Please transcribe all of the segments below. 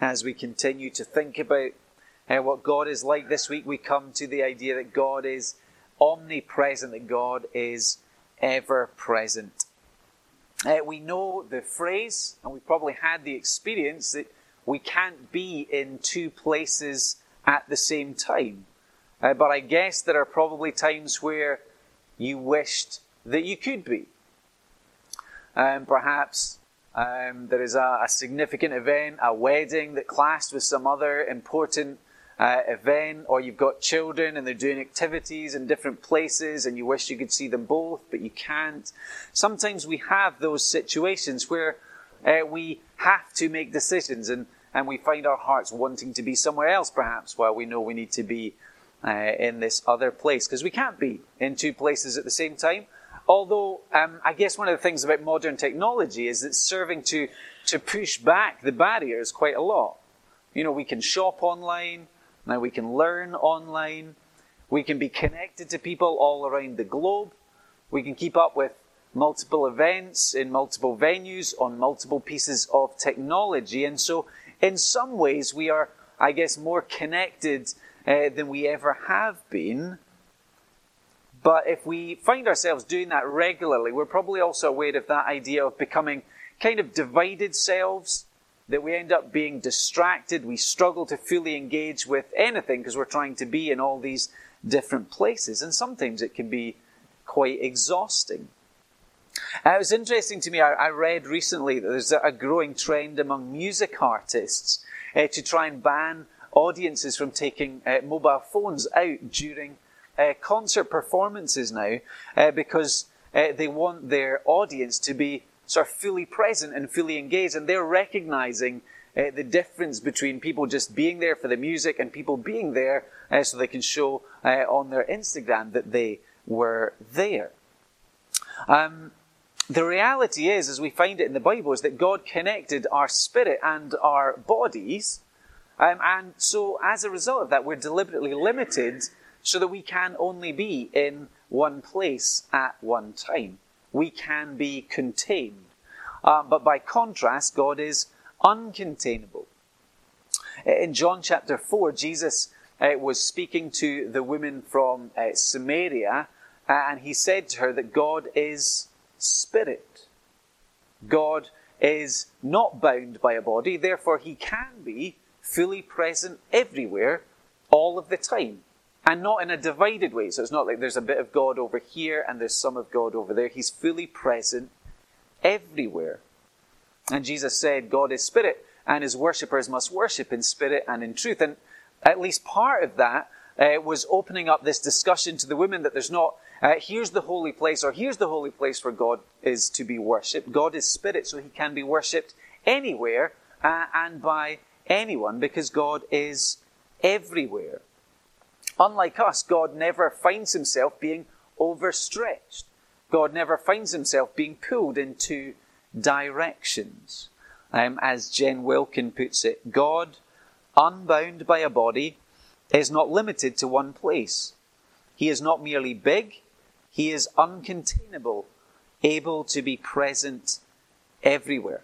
As we continue to think about uh, what God is like this week, we come to the idea that God is omnipresent, that God is ever present. Uh, we know the phrase, and we probably had the experience that we can't be in two places at the same time. Uh, but I guess there are probably times where you wished that you could be. Um, perhaps um, there is a, a, significant event, a wedding that clashed with some other important uh, event, or you've got children and they're doing activities in different places and you wish you could see them both, but you can't. Sometimes we have those situations where uh, we have to make decisions and, and we find our hearts wanting to be somewhere else, perhaps, while we know we need to be uh, in this other place, because we can't be in two places at the same time. Although, um, I guess one of the things about modern technology is it's serving to, to push back the barriers quite a lot. You know, we can shop online, now we can learn online, we can be connected to people all around the globe, we can keep up with multiple events in multiple venues on multiple pieces of technology. And so, in some ways, we are, I guess, more connected uh, than we ever have been. But if we find ourselves doing that regularly, we're probably also aware of that idea of becoming kind of divided selves, that we end up being distracted. We struggle to fully engage with anything because we're trying to be in all these different places. And sometimes it can be quite exhausting. Uh, it was interesting to me, I, I, read recently that there's a growing trend among music artists uh, to try and ban audiences from taking uh, mobile phones out during uh, concert performances now uh, because uh, they want their audience to be sort of fully present and fully engaged, and they're recognizing uh, the difference between people just being there for the music and people being there uh, so they can show uh, on their Instagram that they were there. Um, the reality is, as we find it in the Bible, is that God connected our spirit and our bodies. Um, and so, as a result of that, we're deliberately limited so that we can only be in one place at one time. We can be contained. Um, but by contrast, God is uncontainable. In John chapter 4, Jesus uh, was speaking to the woman from uh, Samaria, uh, and he said to her that God is spirit. God is not bound by a body, therefore, he can be fully present everywhere all of the time and not in a divided way. So it's not like there's a bit of God over here and there's some of God over there. He's fully present everywhere. And Jesus said, God is spirit, and his worshippers must worship in spirit and in truth. And at least part of that uh, was opening up this discussion to the women that there's not, uh, here's the holy place, or here's the holy place where God is to be worshipped. God is spirit, so he can be worshipped anywhere uh, and by anyone because God is everywhere. Unlike us, God never finds himself being overstretched. God never finds himself being pulled into directions. Um, as Jen Wilkin puts it, God, unbound by a body, is not limited to one place. He is not merely big, he is uncontainable, able to be present everywhere.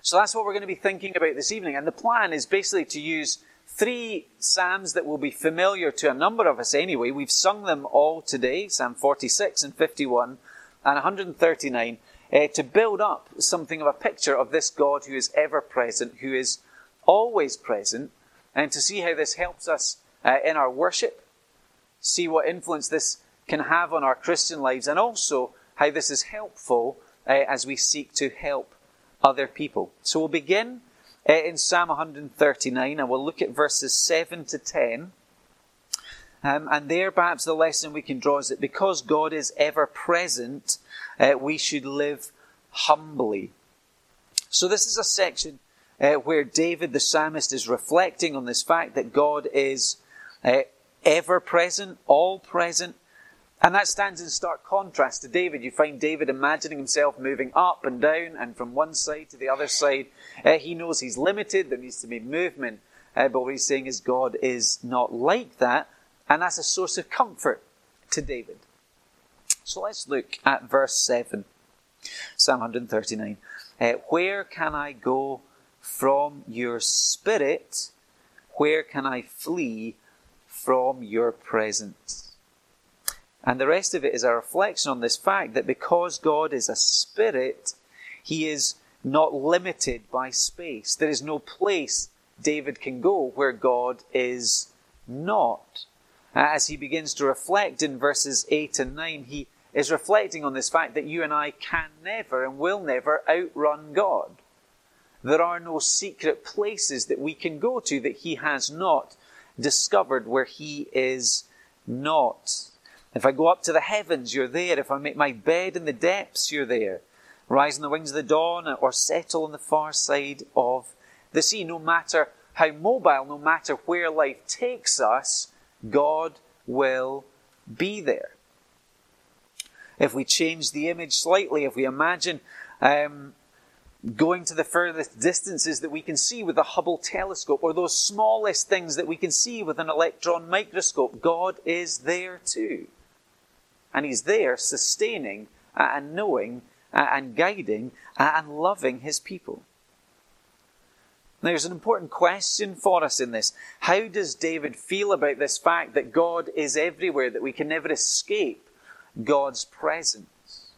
So that's what we're going to be thinking about this evening. And the plan is basically to use three Psalms that will be familiar to a number of us anyway. We've sung them all today Psalm 46 and 51 and 139 uh, to build up something of a picture of this God who is ever present, who is always present, and to see how this helps us uh, in our worship, see what influence this can have on our Christian lives, and also how this is helpful uh, as we seek to help other people. So we'll begin in Psalm 139, and we'll look at verses 7 to 10. Um, and there, perhaps the lesson we can draw is that because God is ever present, uh, we should live humbly. So, this is a section uh, where David the psalmist is reflecting on this fact that God is uh, ever present, all present, and that stands in stark contrast to David. You find David imagining himself moving up and down and from one side to the other side. Uh, he knows he's limited, there needs to be movement. Uh, but what he's saying is God is not like that. And that's a source of comfort to David. So let's look at verse 7, Psalm 139. Uh, Where can I go from your spirit, where can I flee from your presence? And the rest of it is a reflection on this fact that because God is a spirit, he is not limited by space. There is no place David can go where God is not. As he begins to reflect in verses 8 and 9, he is reflecting on this fact that you and I can never and will never outrun God. There are no secret places that we can go to that he has not discovered where he is not. If I go up to the heavens, you're there. If I make my bed in the depths, you're there. Rise on the wings of the dawn or settle on the far side of the sea. No matter how mobile, no matter where life takes us, God will be there. If we change the image slightly, if we imagine um, going to the furthest distances that we can see with the Hubble telescope, or those smallest things that we can see with an electron microscope, God is there too. And He's there sustaining and knowing and guiding and loving His people. There's an important question for us in this. How does David feel about this fact that God is everywhere, that we can never escape God's presence?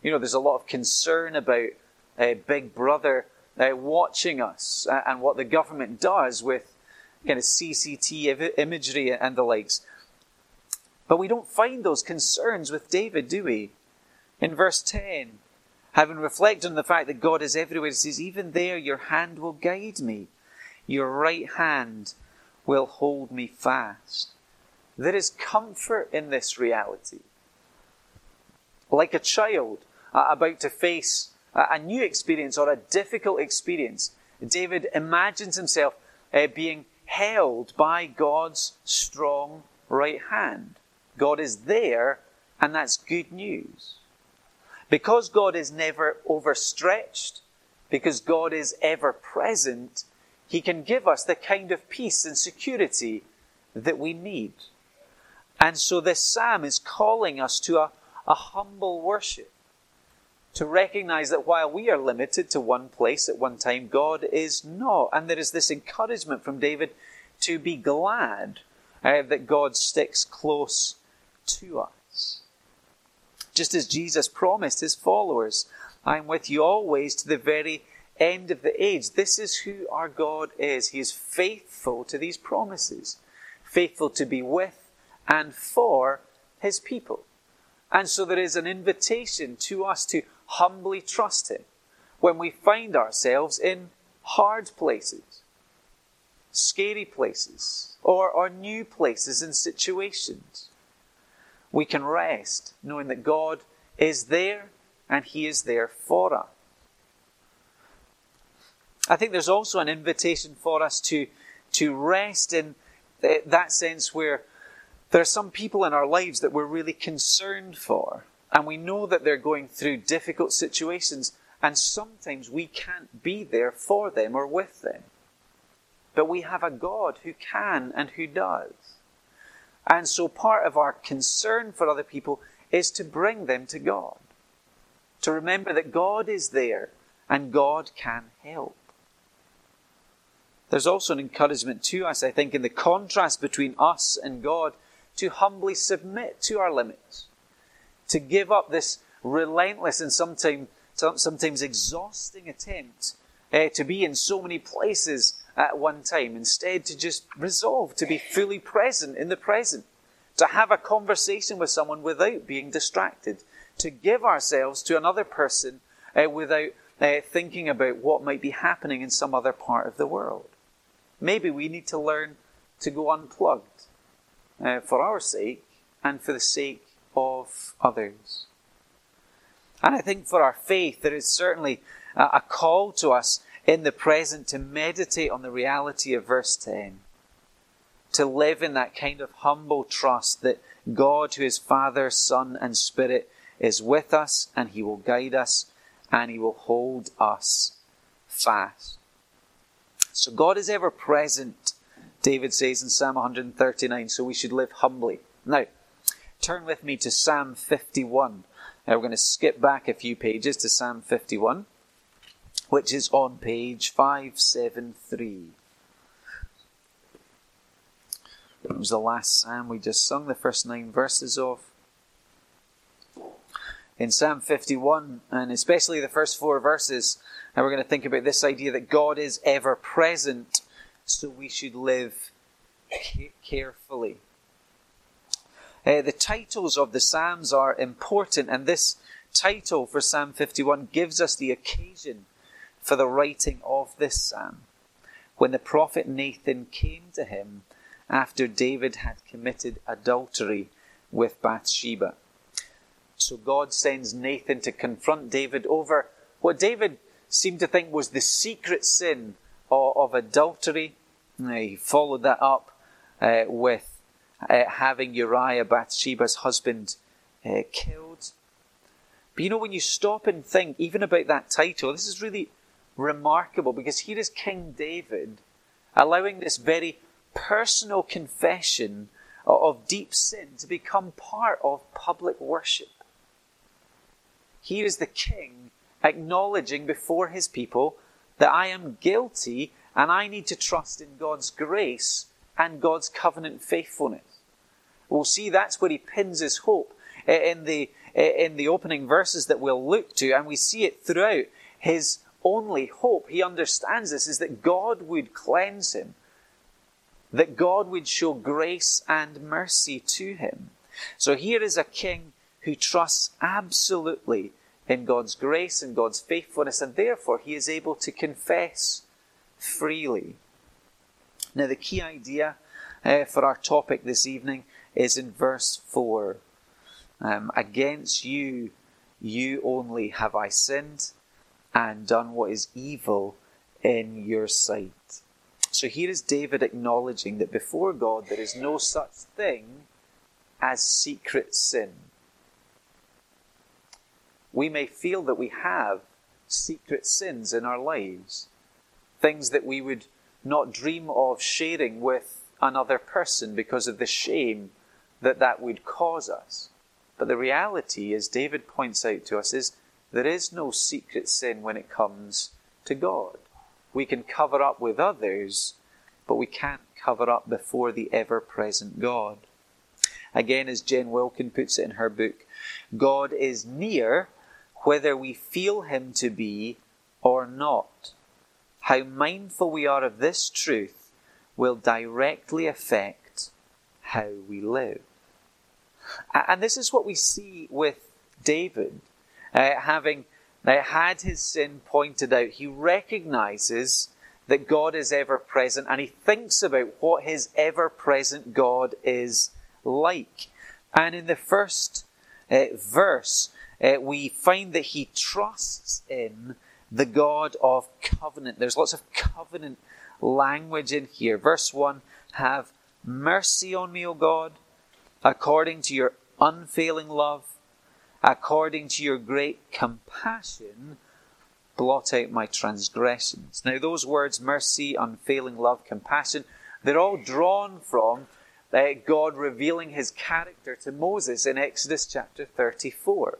You know, there's a lot of concern about uh, Big Brother uh, watching us uh, and what the government does with kind of CCT imagery and the likes. But we don't find those concerns with David, do we? In verse 10, having reflected on the fact that God is everywhere, he says, Even there your hand will guide me, your right hand will hold me fast. There is comfort in this reality. Like a child uh, about to face a new experience or a difficult experience, David imagines himself uh, being held by God's strong right hand. God is there, and that's good news. Because God is never overstretched, because God is ever present, He can give us the kind of peace and security that we need. And so this psalm is calling us to a, a humble worship to recognize that while we are limited to one place at one time, God is not. And there is this encouragement from David to be glad uh, that God sticks close to us. Just as Jesus promised his followers, I'm with you always to the very end of the age. This is who our God is. He is faithful to these promises, faithful to be with and for his people. And so there is an invitation to us to humbly trust Him when we find ourselves in hard places, scary places, or, or new places and situations. We can rest knowing that God is there and He is there for us. I think there's also an invitation for us to, to rest in that sense where there are some people in our lives that we're really concerned for and we know that they're going through difficult situations, and sometimes we can't be there for them or with them. But we have a God who can and who does. And so part of our concern for other people is to bring them to God. To remember that God is there and God can help. There's also an encouragement to us, I think, in the contrast between us and God to humbly submit to our limits to give up this relentless and sometimes, sometimes exhausting attempt uh, to be in so many places at one time. Instead, to just resolve to be fully present in the present, to have a conversation with someone without being distracted, to give ourselves to another person uh, without uh, thinking about what might be happening in some other part of the world. Maybe we need to learn to go unplugged uh, for our sake and for the sake of others. And I think for our faith, there is certainly a call to us in the present to meditate on the reality of verse 10. To live in that kind of humble trust that God, who is Father, Son, and Spirit, is with us and He will guide us and He will hold us fast. So God is ever present, David says in Psalm 139, so we should live humbly. Now, Turn with me to Psalm 51. Now we're going to skip back a few pages to Psalm 51. Which is on page 573. It was the last psalm we just sung the first nine verses of. In Psalm 51, and especially the first four verses, and we're going to think about this idea that God is ever present, so we should live carefully. Uh, the titles of the Psalms are important, and this title for Psalm 51 gives us the occasion for the writing of this psalm. When the prophet Nathan came to him after David had committed adultery with Bathsheba. So God sends Nathan to confront David over what David seemed to think was the secret sin of, of adultery. He followed that up uh, with uh, having Uriah, Bathsheba's husband, uh, killed. But you know, when you stop and think even about that title, this is really remarkable because here is King David allowing this very personal confession of deep sin to become part of public worship. Here is the king acknowledging before his people that I am guilty and I need to trust in God's grace and God's covenant faithfulness. We'll see that's where he pins his hope in the, in the opening verses that we'll look to, and we see it throughout. His only hope, he understands this, is that God would cleanse him that God would show grace and mercy to him. So here is a king who trusts absolutely in God's grace and God's faithfulness, and therefore he is able to confess freely. Now, the key idea uh, for our topic this evening is in verse 4 um, Against you, you only have I sinned and done what is evil in your sight. So here is David acknowledging that before God there is no such thing as secret sin. We may feel that we have secret sins in our lives, things that we would not dream of sharing with another person because of the shame that that would cause us. But the reality, as David points out to us, is there is no secret sin when it comes to God we can cover up with others, but we can't cover up before the ever present God. Again, as Jen Wilkin puts it in her book, God is near whether we feel Him to be or not. How mindful we are of this truth will directly affect how we live. And this is what we see with David, uh, having now, had his sin pointed out, he recognizes that God is ever present and he thinks about what his ever present God is like. And in the first uh, verse, uh, we find that he trusts in the God of covenant. There's lots of covenant language in here. Verse 1 Have mercy on me, O God, according to your unfailing love according to your great compassion, blot out my transgressions. Now, those words, mercy, unfailing love, compassion, they're all drawn from uh, God revealing his character to Moses in Exodus chapter 34.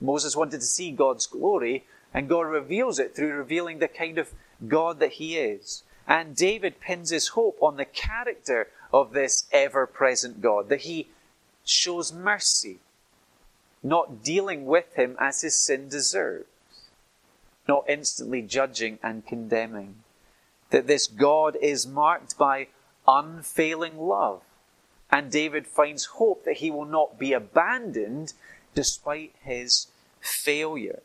Moses wanted to see God's glory, and God reveals it through revealing the kind of God that he is. And David pins his hope on the character of this ever present God, that he shows mercy, not dealing with him as his sin deserves, not instantly judging and condemning. That this God is marked by unfailing love. And David finds hope that he will not be abandoned despite his failure.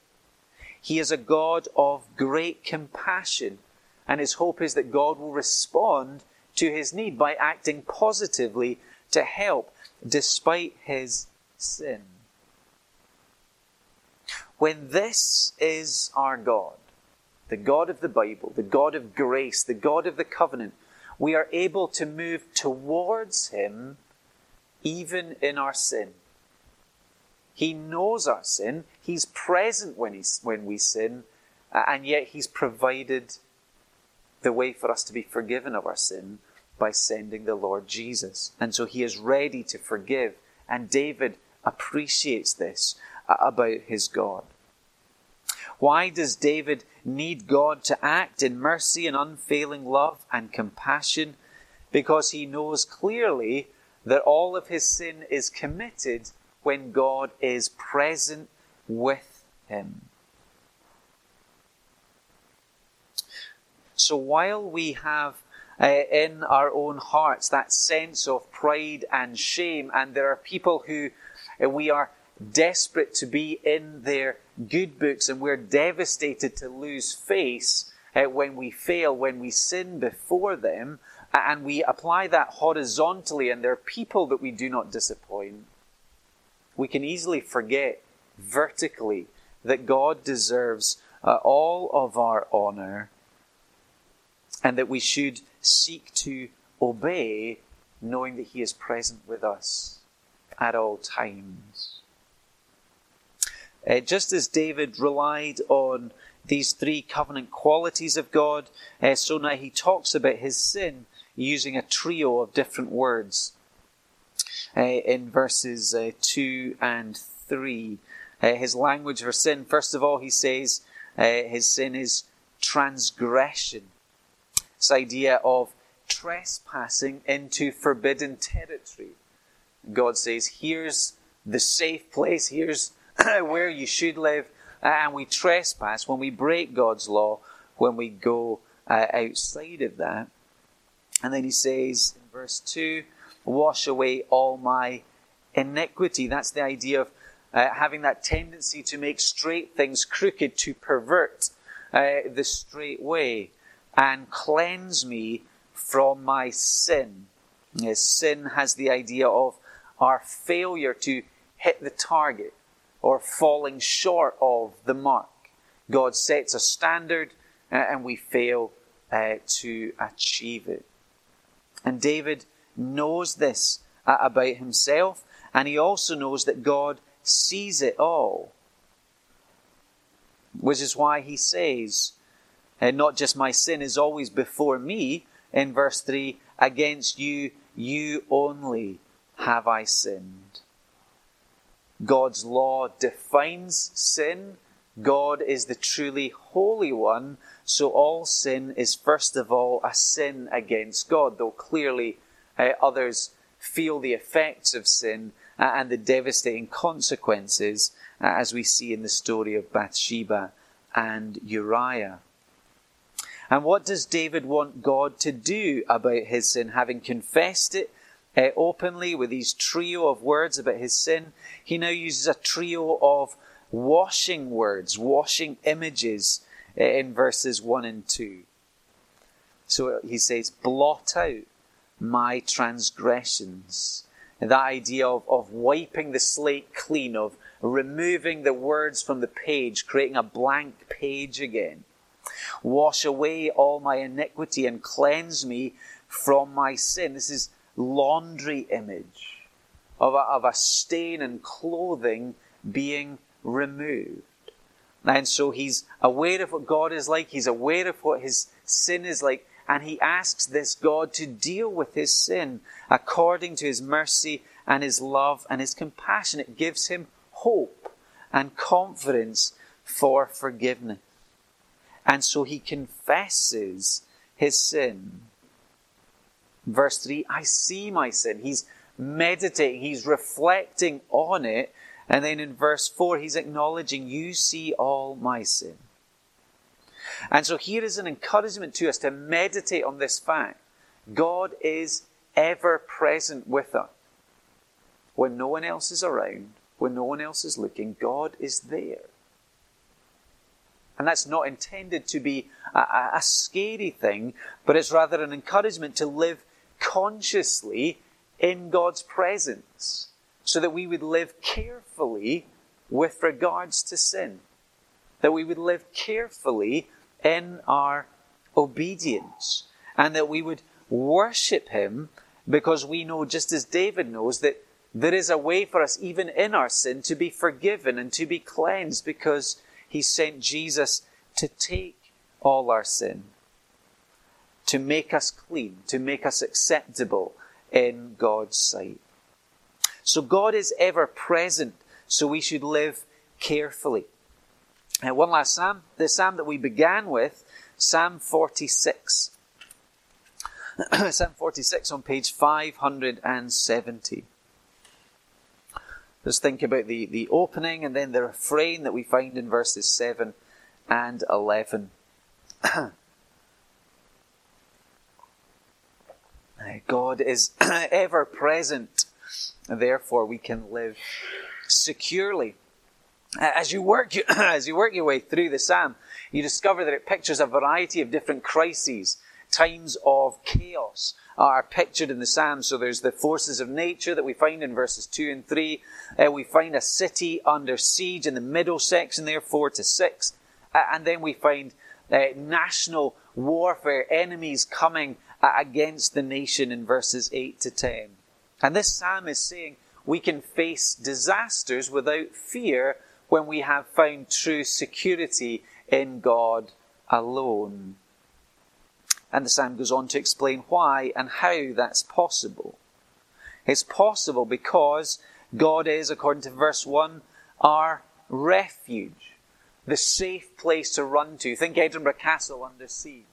He is a God of great compassion, and his hope is that God will respond to his need by acting positively to help despite his sin. When this is our God, the God of the Bible, the God of grace, the God of the covenant, we are able to move towards Him even in our sin. He knows our sin, He's present when, he's, when we sin, uh, and yet He's provided the way for us to be forgiven of our sin by sending the Lord Jesus. And so He is ready to forgive, and David appreciates this uh, about his God. Why does David need God to act in mercy and unfailing love and compassion because he knows clearly that all of his sin is committed when God is present with him. So while we have uh, in our own hearts that sense of pride and shame, and there are people who uh, we are desperate to be in their good books, and we're devastated to lose face uh, when we fail, when we sin before them, and we apply that horizontally, and there are people that we do not disappoint. We can easily forget vertically that God deserves uh, all of our honor and that we should seek to obey knowing that He is present with us at all times. Uh, just as David relied on these three covenant qualities of God, uh, so now he talks about his sin using a trio of different words uh, in verses uh, 2 and 3. Uh, his language for sin, first of all, he says uh, his sin is transgression. This idea of trespassing into forbidden territory. God says, here's the safe place, here's where you should live, and we trespass when we break God's law, when we go uh, outside of that. And then he says in verse 2 wash away all my iniquity. That's the idea of uh, having that tendency to make straight things crooked, to pervert uh, the straight way, and cleanse me from my sin. Yes, sin has the idea of our failure to hit the target or falling short of the mark. God sets a standard uh, and we fail uh, to achieve it. And David knows this uh, about himself, and he also knows that God sees it all. Which is why he says, and uh, not just my sin is always before me, in verse 3, against you, you only have I sinned. God's law defines sin. God is the truly holy one, so all sin is first of all a sin against God, though clearly uh, others feel the effects of sin uh, and the devastating consequences, uh, as we see in the story of Bathsheba and Uriah. And what does David want God to do about his sin? Having confessed it uh, openly with these trio of words about his sin, he now uses a trio of washing words, washing images uh, in verses 1 and 2. So he says, blot out my transgressions. And that idea of, of wiping the slate clean, of removing the words from the page, creating a blank page again. Wash away all my iniquity and cleanse me from my sin. This is laundry image of a, of a stain in clothing being removed. And so he's aware of what God is like. He's aware of what his sin is like. And he asks this God to deal with his sin according to his mercy and his love and his compassion. It gives him hope and confidence for forgiveness. And so he confesses his sin. Verse 3 I see my sin. He's meditating, he's reflecting on it. And then in verse 4, he's acknowledging, You see all my sin. And so here is an encouragement to us to meditate on this fact. God is ever present with us. When no one else is around, when no one else is looking, God is there. And that's not intended to be a, a, scary thing, but it's rather an encouragement to live consciously in God's presence so that we would live carefully with regards to sin. That we would live carefully in our obedience. And that we would worship Him because we know, just as David knows, that there is a way for us, even in our sin, to be forgiven and to be cleansed because He sent Jesus to take all our sin, to make us clean, to make us acceptable in God's sight. So God is ever present, so we should live carefully. Uh, one last psalm, the psalm that we began with, Psalm 46. psalm 46 on page 570. Let's think about the, the opening and then the refrain that we find in verses 7 and 11. God is ever present, therefore we can live securely. As you work, as you work your way through the psalm, you discover that it pictures a variety of different crises, times of chaos are pictured in the psalm. So there's the forces of nature that we find in verses two and three. Uh, we find a city under siege in the middle section there, four to six, uh, and then we find uh, national warfare, enemies coming against the nation in verses 8 to 10. And this psalm is saying we can face disasters without fear when we have found true security in God alone. And the psalm goes on to explain why and how that's possible. It's possible because God is, according to verse 1, our refuge, the safe place to run to. Think Edinburgh Castle under siege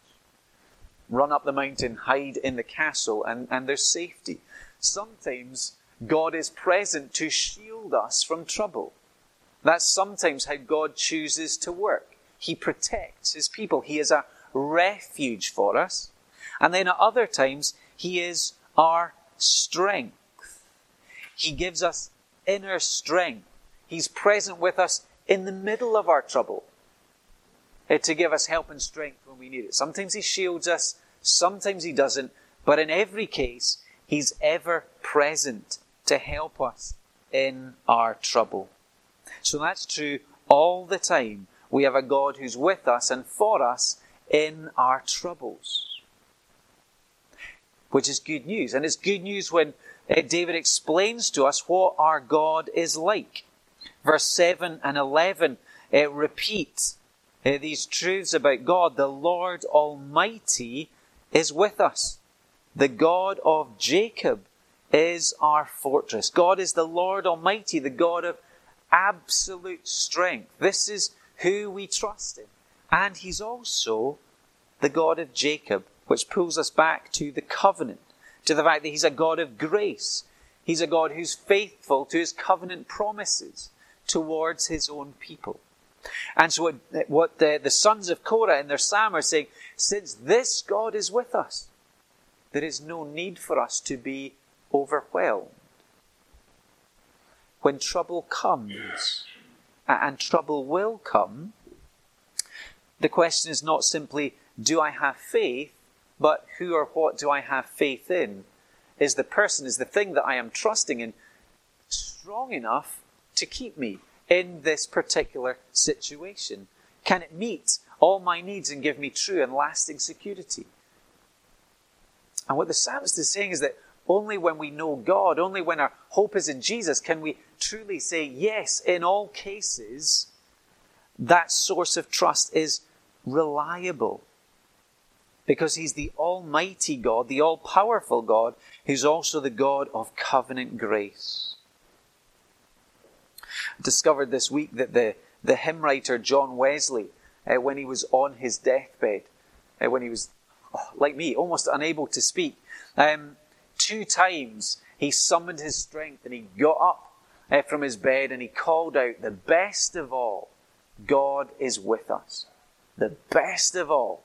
run up the mountain, hide in the castle, and, and there's safety. Sometimes God is present to shield us from trouble. That's sometimes how God chooses to work. He protects his people. He is a refuge for us. And then at other times, he is our strength. He gives us inner strength. He's present with us in the middle of our trouble. Uh, to give us help and strength when we need it. Sometimes He shields us, sometimes He doesn't, but in every case, He's ever present to help us in our trouble. So that's true all the time. We have a God who's with us and for us in our troubles. Which is good news. And it's good news when uh, David explains to us what our God is like. Verse 7 and 11 uh, repeat uh, these truths about God. The Lord Almighty is with us. The God of Jacob is our fortress. God is the Lord Almighty, the God of absolute strength. This is who we trust in. And He's also the God of Jacob, which pulls us back to the covenant, to the fact that He's a God of grace. He's a God who's faithful to His covenant promises towards His own people. And so, what, what the, the sons of Korah in their psalm are saying, since this God is with us, there is no need for us to be overwhelmed. When trouble comes, and trouble will come, the question is not simply, do I have faith, but who or what do I have faith in? Is the person, is the thing that I am trusting in strong enough to keep me in this particular situation? Can it meet all my needs and give me true and lasting security? And what the psalmist is saying is that only when we know God, only when our hope is in Jesus, can we truly say, yes, in all cases, that source of trust is reliable. Because he's the Almighty God, the all powerful God, who's also the God of covenant grace discovered this week that the, the hymn writer John Wesley, uh, when he was on his deathbed, uh, when he was, oh, like me, almost unable to speak, um, two times he summoned his strength and he got up uh, from his bed and he called out, The best of all, God is with us. The best of all,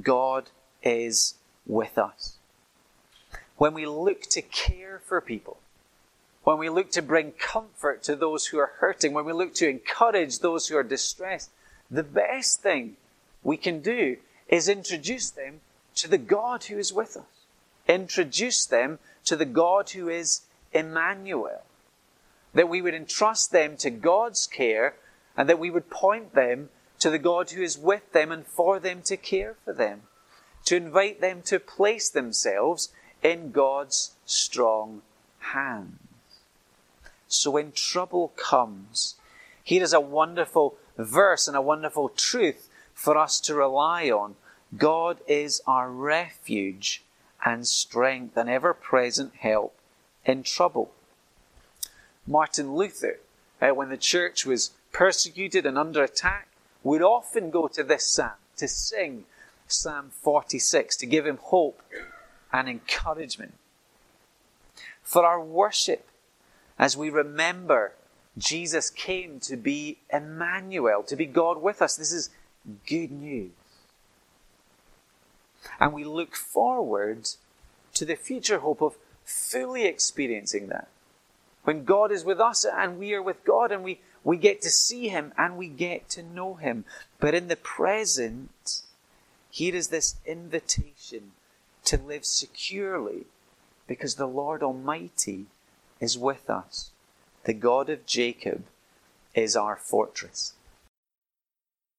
God is with us. When we look to care for people, when we look to bring comfort to those who are hurting, when we look to encourage those who are distressed, the best thing we can do is introduce them to the God who is with us. Introduce them to the God who is Emmanuel. That we would entrust them to God's care and that we would point them to the God who is with them and for them to care for them. To invite them to place themselves in God's strong hand. So when trouble comes, here is a wonderful verse and a wonderful truth for us to rely on. God is our refuge and strength and ever present help in trouble. Martin Luther, uh, when the church was persecuted and under attack, would often go to this psalm to sing Psalm 46 to give him hope and encouragement. For our worship, as we remember Jesus came to be Emmanuel, to be God with us. This is good news. And we look forward to the future hope of fully experiencing that. When God is with us and we are with God and we, we get to see Him and we get to know Him. But in the present, here is this invitation to live securely because the Lord Almighty is with us. The God of Jacob is our fortress.